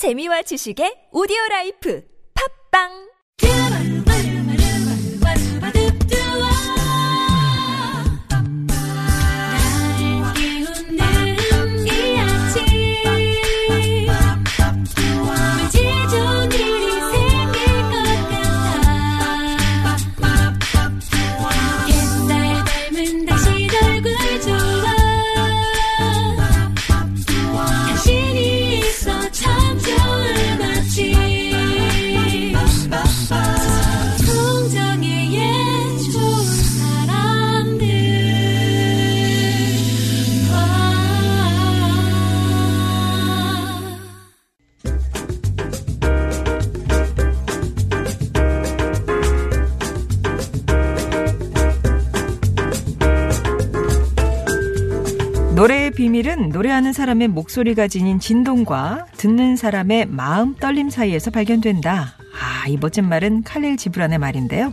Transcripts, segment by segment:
재미와 지식의 오디오 라이프. 팝빵 비밀은 노래하는 사람의 목소리가 지닌 진동과 듣는 사람의 마음 떨림 사이에서 발견된다. 아, 이 멋진 말은 칼릴 지브란의 말인데요.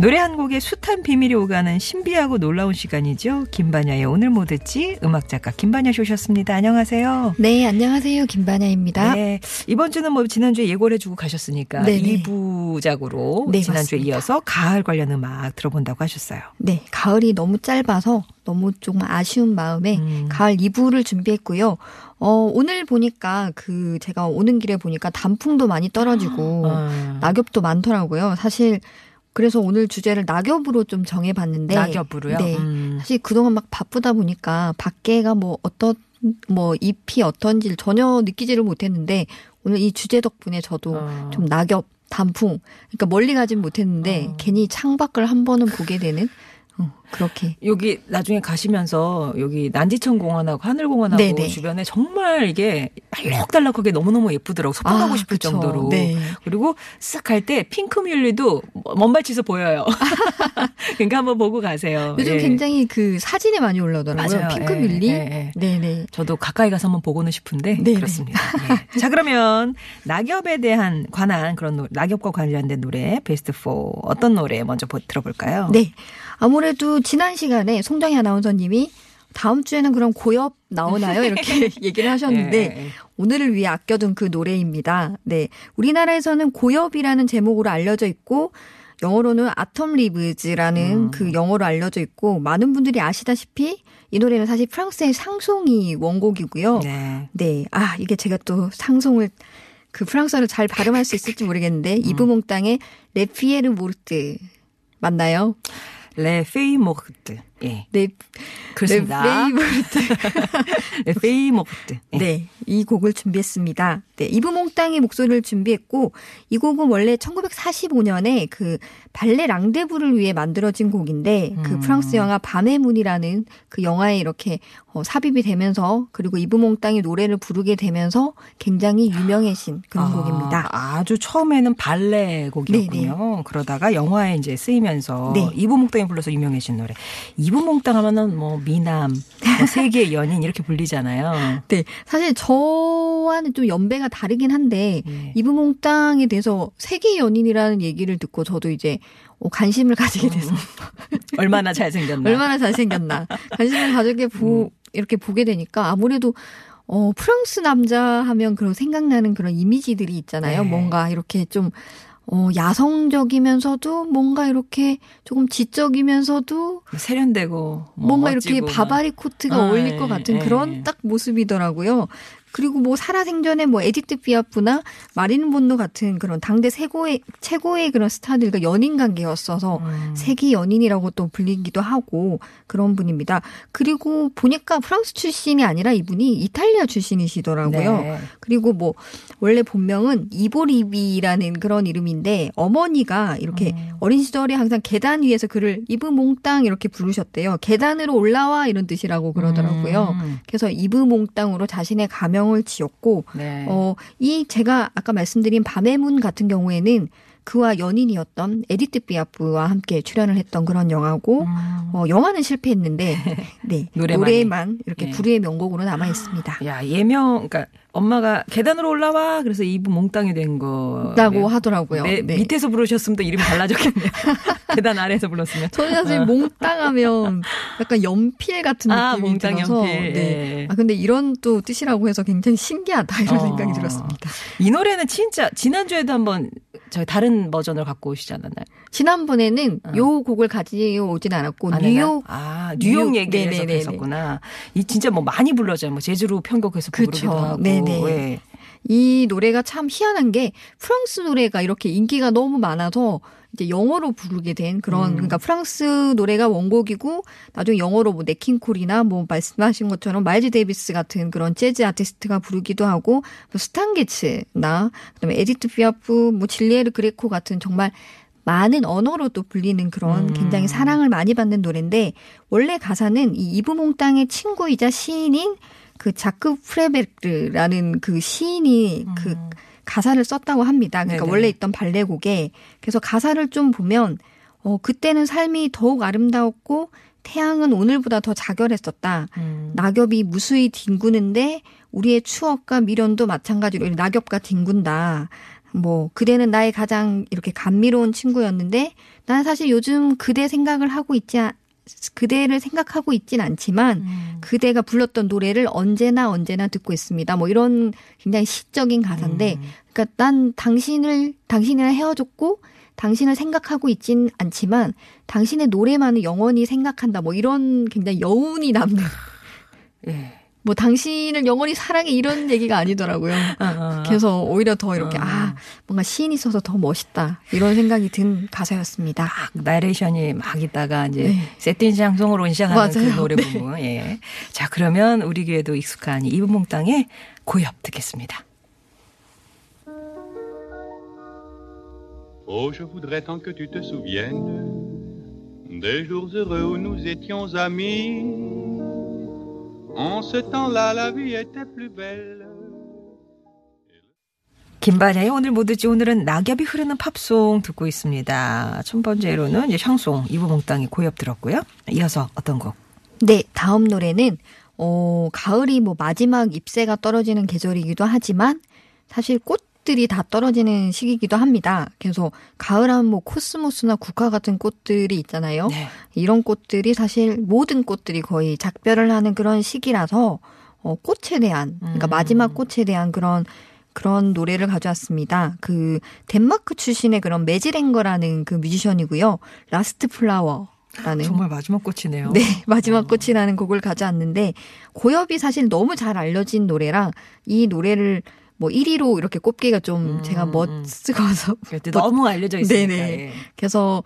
노래 한 곡에 숱한 비밀이 오가는 신비하고 놀라운 시간이죠. 김반야의 오늘 뭐 듣지? 음악작가 김반야 씨 오셨습니다. 안녕하세요. 네, 안녕하세요. 김반야입니다. 네. 이번 주는 뭐 지난주에 예고를 해주고 가셨으니까 네네. 2부작으로 네, 지난주에 맞습니다. 이어서 가을 관련 음악 들어본다고 하셨어요. 네, 가을이 너무 짧아서 너무 조금 아쉬운 마음에 음. 가을 2부를 준비했고요. 어, 오늘 보니까 그 제가 오는 길에 보니까 단풍도 많이 떨어지고 아. 낙엽도 많더라고요. 사실 그래서 오늘 주제를 낙엽으로 좀 정해봤는데 낙엽으로요? 네. 음. 사실 그동안 막 바쁘다 보니까 밖에가 뭐 어떤 뭐 잎이 어떤지를 전혀 느끼지를 못했는데 오늘 이 주제 덕분에 저도 어. 좀 낙엽, 단풍, 그러니까 멀리 가진 못했는데 어. 괜히 창밖을 한 번은 보게 되는 어, 그렇게 여기 나중에 가시면서 여기 난지천 공원하고 하늘공원하고 네네. 주변에 정말 이게 알록달록하게 너무너무 예쁘더라고 소풍하고 아, 싶을 그쵸. 정도로 네. 그리고 쓱 갈 때 핑크뮬리도 먼발치서 보여요. 그러니까 한번 보고 가세요. 요즘 예. 굉장히 그 사진에 많이 올라오더라고요. 핑크뮬리. 예, 예, 예. 네네. 저도 가까이 가서 한번 보고는 싶은데 네네. 그렇습니다. 예. 자 그러면 낙엽에 대한 관한 그런 노, 낙엽과 관련된 노래 베스트 4 어떤 노래 먼저 보- 들어볼까요? 네. 아무래도 지난 시간에 송정희 아나운서님이 다음 주에는 그럼 고엽 나오나요? 이렇게 얘기를 하셨는데 예, 예. 오늘을 위해 아껴둔 그 노래입니다. 네. 우리나라에서는 고엽이라는 제목으로 알려져 있고 영어로는 Autumn Leaves라는 음. 그 영어로 알려져 있고 많은 분들이 아시다시피 이 노래는 사실 프랑스의 샹송이 원곡이고요. 네. 네. 아, 이게 제가 또 샹송을 그 프랑스어를 잘 발음할 수 있을지 모르겠는데 음. 이브몽땅의 Les Feuilles mortes 맞나요? Les Feuilles mortes. 예. 네. 그렇습니다. Les Feuilles mortes. 네, Feuilles mortes. 예. 네, 이 곡을 준비했습니다. 네, 이브몽땅의 목소리를 준비했고 이 곡은 원래 1945년에 그 발레 랑데부를 위해 만들어진 곡인데 그 음. 프랑스 영화 밤의 문이라는 그 영화에 이렇게 어, 삽입이 되면서 그리고 이브몽땅이 노래를 부르게 되면서 굉장히 유명해진 그런 아, 곡입니다. 아주 처음에는 발레 곡이었군요. 그러다가 영화에 이제 쓰이면서 네. 이브몽땅이 불러서 유명해진 노래. 이브몽땅 하면은 뭐 미남, 뭐 세계 연인 이렇게 불리잖아요. 네, 사실 저와는 좀 연배가 다르긴 한데 예. 이브몽땅에 대해서 세계 연인이라는 얘기를 듣고 저도 이제 어, 관심을 가지게 돼서 얼마나 잘생겼나. 얼마나 잘생겼나 관심을 가지게 보 음. 이렇게 보게 되니까 아무래도 어 프랑스 남자 하면 그런 생각나는 그런 이미지들이 있잖아요. 네. 뭔가 이렇게 좀 어, 야성적이면서도 뭔가 이렇게 조금 지적이면서도 세련되고 뭐 뭔가 멋지고 이렇게 바바리 코트가 아, 어울릴 예, 것 같은 예. 그런 딱 모습이더라고요. 그리고 뭐 살아생전에 뭐 에디트 피아프나 마릴린 먼로 같은 그런 당대 최고의 최고의 그런 스타들과 연인 관계였어서 음. 세기 연인이라고 또 불리기도 하고 그런 분입니다. 그리고 보니까 프랑스 출신이 아니라 이분이 이탈리아 출신이시더라고요. 네. 그리고 뭐 원래 본명은 이보 리비라는 그런 이름인데 어머니가 이렇게 음. 어린 시절에 항상 계단 위에서 그를 이브 몽땅 이렇게 부르셨대요. 계단으로 올라와 이런 뜻이라고 그러더라고요. 음. 그래서 이브 몽땅으로 자신의 가명 을 지었고 네. 어, 이 제가 아까 말씀드린 밤의 문 같은 경우에는 그와 연인이었던 에디트 피아프와 함께 출연을 했던 그런 영화고 음. 어, 영화는 실패했는데 네, 노래만이. 노래만 이렇게 네. 불후의 명곡으로 남아 있습니다. 야 예명 그러니까 엄마가 계단으로 올라와 그래서 이브 몽땅이 된 거. 라고 하더라고요. 네, 네. 밑에서 부르셨으면 또 이름이 달라졌겠네요. 계단 아래에서 불렀으면. 저는 사실 몽땅하면 약간 연필 같은 아, 느낌이 몽땅 들어서 연필. 네. 예. 아 근데 이런 또 뜻이라고 해서 굉장히 신기하다 이런 어. 생각이 들었습니다. 이 노래는 진짜 지난주에도 한번 저희 다른 버전을 갖고 오시지 않았나요? 지난번에는 요 곡을 가지고 오진 않았고 아, 뉴욕 아, 뉴욕 뉴욕, 얘기를 네네네네. 했었구나. 이 진짜 뭐 많이 불러져요. 뭐 재즈로 편곡해서. 부르기도 하고. 네네. 예. 이 노래가 참 희한한 게 프랑스 노래가 이렇게 인기가 너무 많아서 이제 영어로 부르게 된 그런 음. 그러니까 프랑스 노래가 원곡이고 나중에 영어로 뭐 냇 킹 콜이나 뭐 말씀하신 것처럼 마일즈 데이비스 같은 그런 재즈 아티스트가 부르기도 하고 뭐 스탄 게츠나 그다음에 에디트 피아프 뭐 줄리엣 그레코 같은 정말 많은 언어로 또 불리는 그런 음. 굉장히 사랑을 많이 받는 노래인데 원래 가사는 이 이브몽땅의 친구이자 시인인 그 자크 프레베르라는 그 시인이 그 가사를 썼다고 합니다. 그러니까 음. 네네. 원래 있던 발레곡에 그래서 가사를 좀 보면 어 그때는 삶이 더욱 아름다웠고 태양은 오늘보다 더 작열했었다. 음. 낙엽이 무수히 뒹구는데 우리의 추억과 미련도 마찬가지로 낙엽과 뒹군다. 뭐 그대는 나의 가장 이렇게 감미로운 친구였는데 나는 사실 요즘 그대 생각을 하고 있지 않, 그대를 생각하고 있진 않지만 음. 그대가 불렀던 노래를 언제나 언제나 듣고 있습니다. 뭐 이런 굉장히 시적인 가사인데 음. 그러니까 난 당신을 당신이랑 헤어졌고 당신을 생각하고 있진 않지만 당신의 노래만은 영원히 생각한다. 뭐 이런 굉장히 여운이 남는 예. 뭐 당신을 영원히 사랑해 이런 얘기가 아니더라고요. 아, 그래서 오히려 더 이렇게 아. 아 뭔가 시인이 있어서 더 멋있다 이런 생각이 든 가사였습니다. 막 나레이션이 막 있다가 이제 네. 세틴 샹송으로 시작하는 그 맞아요. 노래 네. 부분. 예. 자, 그러면 우리 귀에도 익숙한 이브몽땅의 고엽 듣겠습니다. Oh, je voudrais tant que tu te souviennes des jours heureux où nous étions amis. En ce temps-là, la vie était plus belle. 김반야의 오늘 뭐 듣지 오늘은 낙엽이 흐르는 팝송 듣고 있습니다. 첫 번째로는 이제 샹송 이브몽땅의 고엽 들었고요. 이어서 어떤 곡? 네, 다음 노래는 어 가을이 뭐 마지막 잎새가 떨어지는 계절이기도 하지만 사실 꽃 들이 다 떨어지는 시기이기도 합니다. 그래서 가을하면 뭐 코스모스나 국화 같은 꽃들이 있잖아요. 네. 이런 꽃들이 사실 모든 꽃들이 거의 작별을 하는 그런 시기라서 어, 꽃에 대한 그러니까 음. 마지막 꽃에 대한 그런 그런 노래를 가져왔습니다. 그 덴마크 출신의 그런 매즈 랭거라는 그 뮤지션이고요. Last Flower 라는 정말 마지막 꽃이네요. 네, 마지막 꽃이라는 곡을 가져왔는데 고엽이 사실 너무 잘 알려진 노래라 이 노래를 뭐 1위로 이렇게 꼽기가 좀 음, 제가 음. 멋쩍어서 그때 너무 알려져 있으니까. 네네. 예. 그래서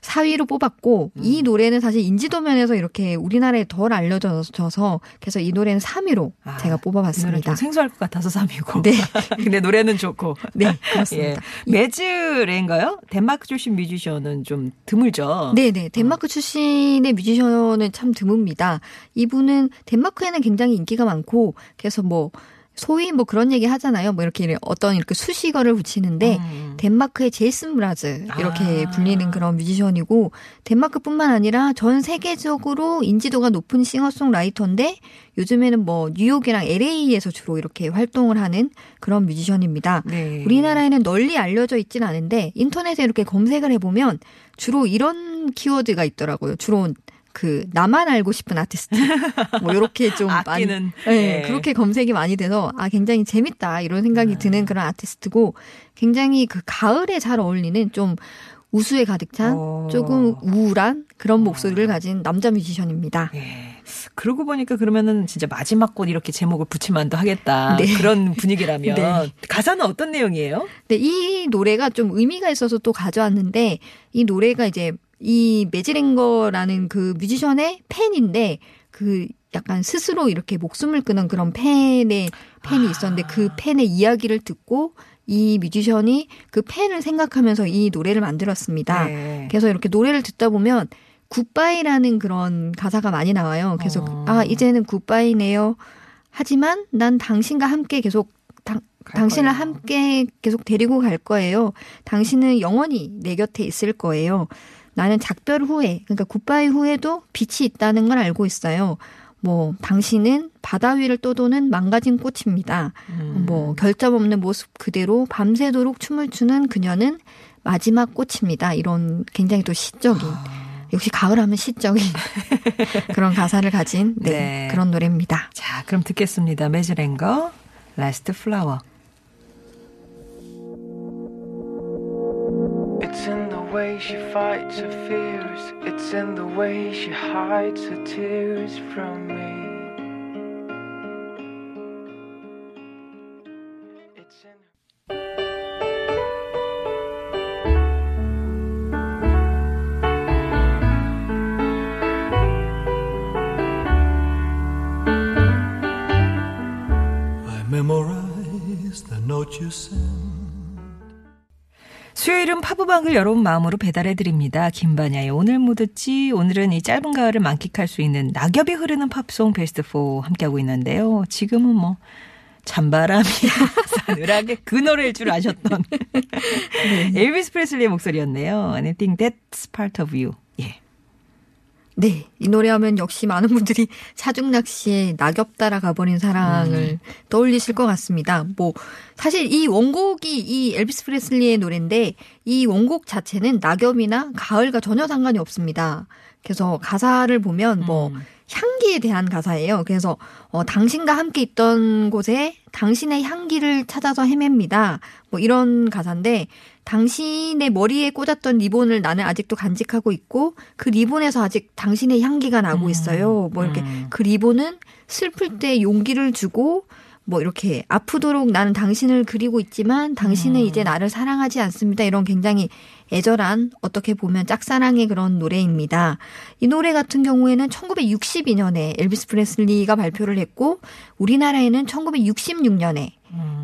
4위로 뽑았고 음. 이 노래는 사실 인지도 면에서 이렇게 우리나라에 덜 알려져서 그래서 이 노래는 3위로 아, 제가 뽑아봤습니다. 좀 생소할 것 같아서 3위고. 네. 근데 노래는 좋고. 네, 그렇습니다. 예. 매즈 랭거인가요? 덴마크 출신 뮤지션은 좀 드물죠. 네네. 덴마크 출신의 뮤지션은 참 드뭅니다. 이분은 덴마크에는 굉장히 인기가 많고, 그래서 뭐, 소위 뭐 그런 얘기 하잖아요. 뭐 이렇게 어떤 이렇게 수식어를 붙이는데, 음. 덴마크의 제이슨 므라즈 이렇게 아. 불리는 그런 뮤지션이고 덴마크뿐만 아니라 전 세계적으로 인지도가 높은 싱어송라이터인데 요즘에는 뭐 뉴욕이랑 LA에서 주로 이렇게 활동을 하는 그런 뮤지션입니다. 네. 우리나라에는 널리 알려져 있진 않은데 인터넷에 이렇게 검색을 해보면 주로 이런 키워드가 있더라고요. 주로 그 나만 알고 싶은 아티스트 뭐 이렇게 좀 많이 아끼는. 네, 예. 그렇게 검색이 많이 돼서 아 굉장히 재밌다 이런 생각이 네. 드는 그런 아티스트고 굉장히 그 가을에 잘 어울리는 좀 우수에 가득 찬 오. 조금 우울한 그런 목소리를 가진 남자 뮤지션입니다. 예. 그러고 보니까 그러면은 진짜 마지막 꽃 이렇게 제목을 붙이면 도 하겠다. 네. 그런 분위기라면. 네. 가사는 어떤 내용이에요? 근데 이 노래가 좀 의미가 있어서 또 가져왔는데 이 노래가 이제 이 매지랭거라는 그 뮤지션의 팬인데 그 약간 스스로 이렇게 목숨을 끊은 그런 팬의 팬이 아. 있었는데 그 팬의 이야기를 듣고 이 뮤지션이 그 팬을 생각하면서 이 노래를 만들었습니다. 네. 그래서 이렇게 노래를 듣다 보면 goodbye라는 그런 가사가 많이 나와요. 그래서 어. 아 이제는 goodbye네요. 하지만 난 당신과 함께 계속 당, 갈 당신을 거예요. 함께 계속 데리고 갈 거예요. 당신은 영원히 내 곁에 있을 거예요. 나는 작별 후에 그러니까 goodbye 후에도 빛이 있다는 걸 알고 있어요. 뭐 당신은 바다 위를 떠도는 망가진 꽃입니다. 음. 뭐 결점 없는 모습 그대로 밤새도록 춤을 추는 그녀는 마지막 꽃입니다. 이런 굉장히 또 시적인 아. 역시 가을 하면 시적인 그런 가사를 가진 네, 네. 그런 노래입니다. 자, 그럼 듣겠습니다. 매즈 랭거 Last Flower. It's in way she fights her fears. It's in the way she hides her tears from me. 수요일은 팝우방을 여러분 마음으로 배달해 드립니다. 김반야의 오늘 뭐 듣지? 오늘은 이 짧은 가을을 만끽할 수 있는 낙엽이 흐르는 팝송 베스트 4 함께하고 있는데요. 지금은 뭐 찬바람이 싸늘하게 그 노래일 줄 아셨던 엘비스 프레슬리의 목소리였네요. Anything that's part of you. 예. 네, 이 노래 하면 역시 많은 분들이 씨의 낙엽 따라 가버린 사랑을 떠올리실 것 같습니다. 뭐 사실 이 원곡이 이 엘비스 프레슬리의 노래인데 이 원곡 자체는 낙엽이나 가을과 전혀 상관이 없습니다. 그래서 가사를 보면 뭐 음. 향기에 대한 가사예요. 그래서 어, 당신과 함께 있던 곳에 당신의 향기를 찾아서 헤맵니다. 뭐 이런 가사인데 당신의 머리에 꽂았던 리본을 나는 아직도 간직하고 있고 그 리본에서 아직 당신의 향기가 나고 있어요. 뭐 이렇게 음. 그 리본은 슬플 때 용기를 주고 뭐 이렇게 아프도록 나는 당신을 그리고 있지만 당신은 이제 나를 사랑하지 않습니다. 이런 굉장히 애절한 어떻게 보면 짝사랑의 그런 노래입니다. 이 노래 같은 경우에는 1962년에 엘비스 프레슬리가 발표를 했고 우리나라에는 1966년에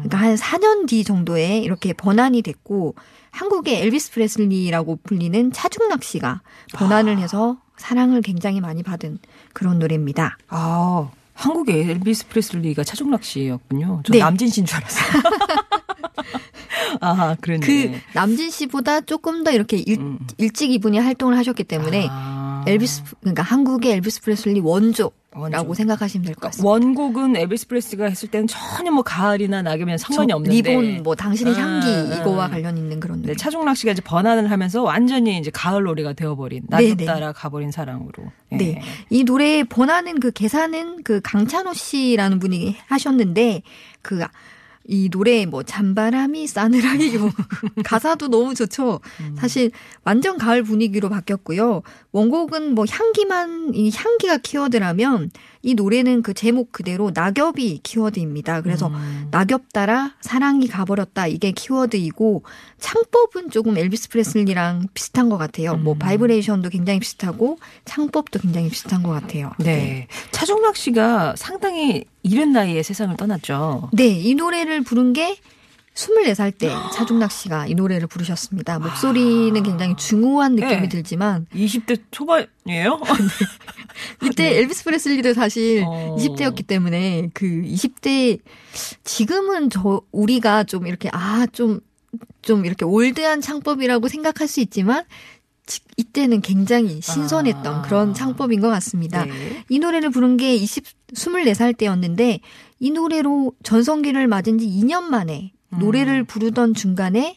그러니까 한 4년 뒤 정도에 이렇게 번안이 됐고 한국의 엘비스 프레슬리라고 불리는 차중락 씨가 번안을 해서 사랑을 굉장히 많이 받은 그런 노래입니다. 아, 한국의 엘비스 프레슬리가 차중락 씨였군요. 저 네. 남진 씨인 줄 알았어요. 아, 그러네. 그 남진 씨보다 조금 더 이렇게 일, 음. 일찍 이분이 활동을 하셨기 때문에 아. 엘비스 그러니까 한국의 엘비스 프레슬리 원조 라고 원조. 생각하시면 될 것 같습니다. 원곡은 엘비스 프레슬리가 했을 때는 전혀 뭐 가을이나 낙엽이나 상관이 저 없는데 리본 뭐 당신의 아, 향기 아. 이거와 관련 있는 그런. 네, 차중락 씨가 이제 번안을 하면서 완전히 이제 가을 노래가 되어버린 낙엽 네네. 따라 가버린 사랑으로. 예. 네. 이 노래의 번안은 그 개사는 그 강찬호 씨라는 분이 하셨는데 그 이 노래 뭐 찬바람이 싸늘하게 뭐 가사도 너무 좋죠. 사실 완전 가을 분위기로 바뀌었고요. 원곡은 뭐 향기만 이 향기가 키워드라면 이 노래는 그 제목 그대로 낙엽이 키워드입니다. 그래서 음. 낙엽 따라 사랑이 가버렸다 이게 키워드이고 창법은 조금 엘비스 프레슬리랑 비슷한 것 같아요. 뭐 바이브레이션도 굉장히 비슷하고 창법도 굉장히 비슷한 것 같아요. 네. 차종락 씨가 상당히 이른 나이에 세상을 떠났죠. 네, 이 노래를 부른 게 24살 때 차중락 씨가 이 노래를 부르셨습니다. 목소리는 굉장히 중후한 느낌이 네. 들지만 20대 초반이에요? 이때 엘비스 프레슬리도 사실 네. 어. 20대였기 때문에 그 20대 지금은 저 우리가 좀 이렇게 아좀좀 이렇게 올드한 창법이라고 생각할 수 있지만 지- 이때는 굉장히 신선했던 아. 그런 창법인 것 같습니다. 네. 이 노래를 부른 게 20, 24살 때였는데 이 노래로 전성기를 맞은 지 2년 만에 음. 노래를 부르던 중간에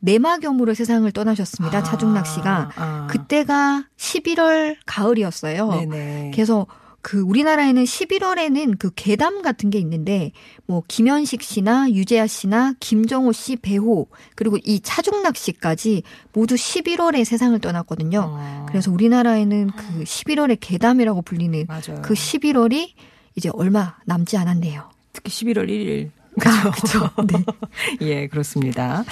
내막염으로 세상을 떠나셨습니다. 차중락 씨가. 아. 그때가 11월 가을이었어요. 네네. 그래서 그 우리나라에는 11월에는 그 괴담 같은 게 있는데 뭐 김현식 씨나 유재하 씨나 김정호 씨 배호 그리고 이 차중락 씨까지 모두 11월에 세상을 떠났거든요. 어. 그래서 우리나라에는 그 11월의 괴담이라고 불리는 맞아요. 그 11월이 이제 얼마 남지 않았네요. 특히 11월 1일. 아, 그죠. 네. 예, 그렇습니다.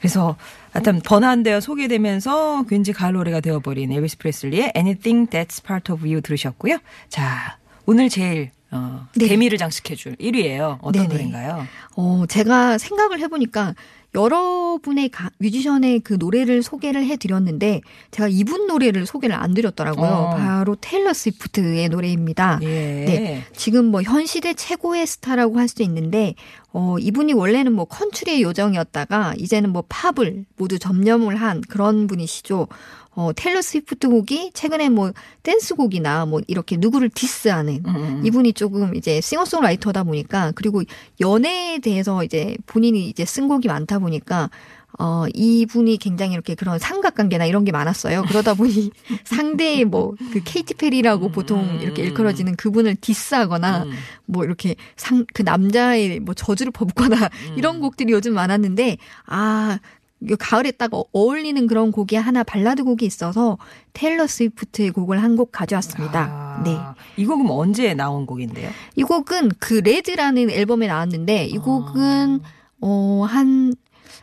그래서 하여튼 번안되어 소개되면서 가을 노래가 되어버린 엘비스 프레슬리의 Anything That's Part of You 들으셨고요. 자, 오늘 제일 어, 네. 대미를 장식해줄 1위예요. 어떤 네네. 노래인가요? 어, 제가 생각을 해보니까 여러분의 가- 뮤지션의 그 노래를 소개를 해드렸는데 제가 이분 노래를 소개를 안 드렸더라고요. 어. 바로 테일러 스위프트의 노래입니다. 예. 네. 지금 뭐 현 시대 최고의 스타라고 할 수도 있는데 어 이분이 원래는 뭐 컨트리의 요정이었다가 이제는 뭐 팝을 모두 점령을 한 그런 분이시죠. 어, 테일러 스위프트 곡이 최근에 뭐 댄스 곡이나 뭐 이렇게 누구를 diss하는 음, 음. 이분이 조금 이제 싱어송라이터다 보니까 그리고 연애에 대해서 이제 본인이 이제 쓴 곡이 많다 보니까 어, 이분이 굉장히 이렇게 그런 삼각관계나 이런 게 많았어요. 그러다 보니 상대의 뭐, 그 케이티 페리라고 보통 이렇게 일컬어지는 그분을 디스하거나 음. 뭐 이렇게 상, 그 남자의 뭐 저주를 음. 이런 곡들이 요즘 많았는데, 아, 이 가을에 딱 어- 어울리는 그런 곡이 하나 발라드 곡이 있어서 테일러 스위프트의 곡을 한 곡 가져왔습니다. 아, 네. 이 곡은 언제 나온 곡인데요? 이 곡은 그 레드라는 앨범에 나왔는데 이 곡은 어, 한,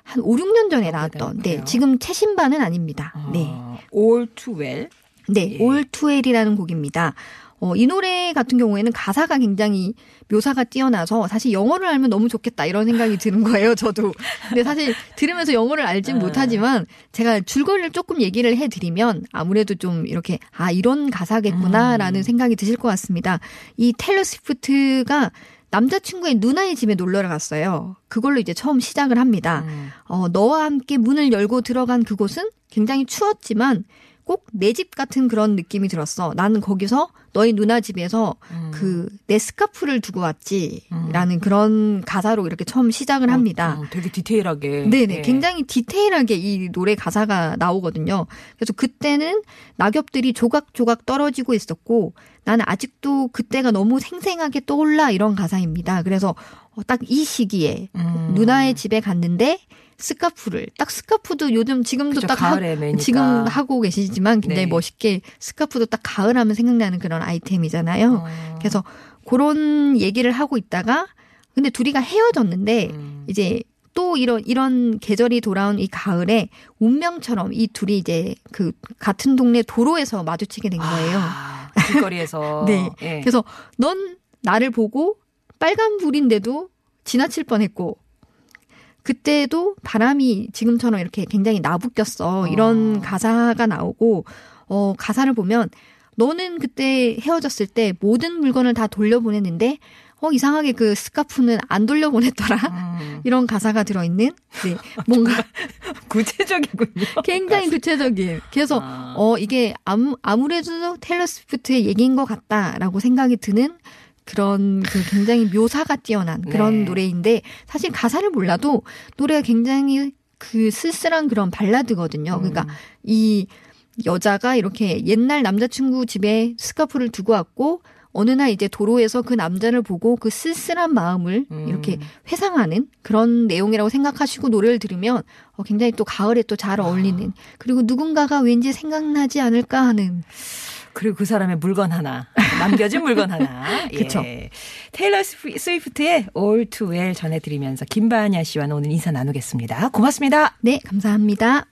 한 5, 6년 전에 나왔던, 네? 지금 최신반은 아닙니다. 네. 어, All Too Well. 네, 예. 올 투엘이라는 곡입니다. 어, 이 노래 같은 경우에는 가사가 굉장히 묘사가 뛰어나서 사실 영어를 알면 너무 좋겠다 이런 생각이 드는 거예요, 저도. 근데 사실 들으면서 영어를 알진 네. 못하지만 제가 줄거리를 조금 얘기를 해드리면 아무래도 좀 이렇게 아, 이런 가사겠구나라는 음. 생각이 드실 것 같습니다. 이 텔러 스위프트가 남자친구의 누나의 집에 놀러 갔어요. 그걸로 이제 처음 시작을 합니다. 음. 어, 너와 함께 문을 열고 들어간 그곳은 굉장히 추웠지만 꼭 내 집 같은 그런 느낌이 들었어. 나는 거기서 너희 누나 집에서 음. 그내 스카프를 두고 왔지. 라는 그런 가사로 이렇게 처음 시작을 합니다. 어, 되게 디테일하게. 네네. 예. 굉장히 디테일하게 이 노래 가사가 나오거든요. 그래서 그때는 낙엽들이 조각조각 떨어지고 있었고 나는 아직도 그때가 너무 생생하게 떠올라 이런 가사입니다. 그래서 딱 이 시기에 음. 누나의 집에 갔는데 스카프를 딱 스카프도 요즘 지금도 그쵸, 딱 하, 가을에 매니까. 지금 하고 계시지만 굉장히 네. 멋있게 스카프도 딱 가을 하면 생각나는 그런 아이템이잖아요. 어. 그래서 그런 얘기를 하고 있다가 근데 둘이가 헤어졌는데 음. 이제 또 이런 이런 계절이 돌아온 이 가을에 운명처럼 이 둘이 이제 그 같은 동네 도로에서 마주치게 된 거예요. 아, 길거리에서. 네. 예. 그래서 넌 나를 보고 빨간 불인데도 지나칠 뻔했고 그때도 바람이 지금처럼 이렇게 굉장히 나부꼈어. 이런 어. 가사가 나오고 어 가사를 보면 너는 그때 헤어졌을 때 모든 물건을 다 돌려보냈는데 어 이상하게 그 스카프는 안 돌려보냈더라. 음. 이런 가사가 들어있는 네 뭔가 구체적이군요. 굉장히 구체적인. 그래서 아. 어 이게 아무 아무래도 테일러 스위프트의 얘기인 것 같다라고 생각이 드는 그런 그 굉장히 묘사가 뛰어난 그런 네. 노래인데 사실 가사를 몰라도 노래가 굉장히 그 쓸쓸한 그런 발라드거든요. 그러니까 음. 이 여자가 이렇게 옛날 남자친구 집에 스카프를 두고 왔고 어느 날 이제 도로에서 그 남자를 보고 그 쓸쓸한 마음을 음. 이렇게 회상하는 그런 내용이라고 생각하시고 노래를 들으면 어, 굉장히 또 가을에 또 잘 어울리는 그리고 누군가가 왠지 생각나지 않을까 하는 그리고 그 사람의 물건 하나. 남겨진 물건 하나. 그쵸. 예. 테일러 스위- 스위프트의 All Too Well 전해드리면서 김바냐 씨와 오늘 인사 나누겠습니다. 고맙습니다. 네 감사합니다.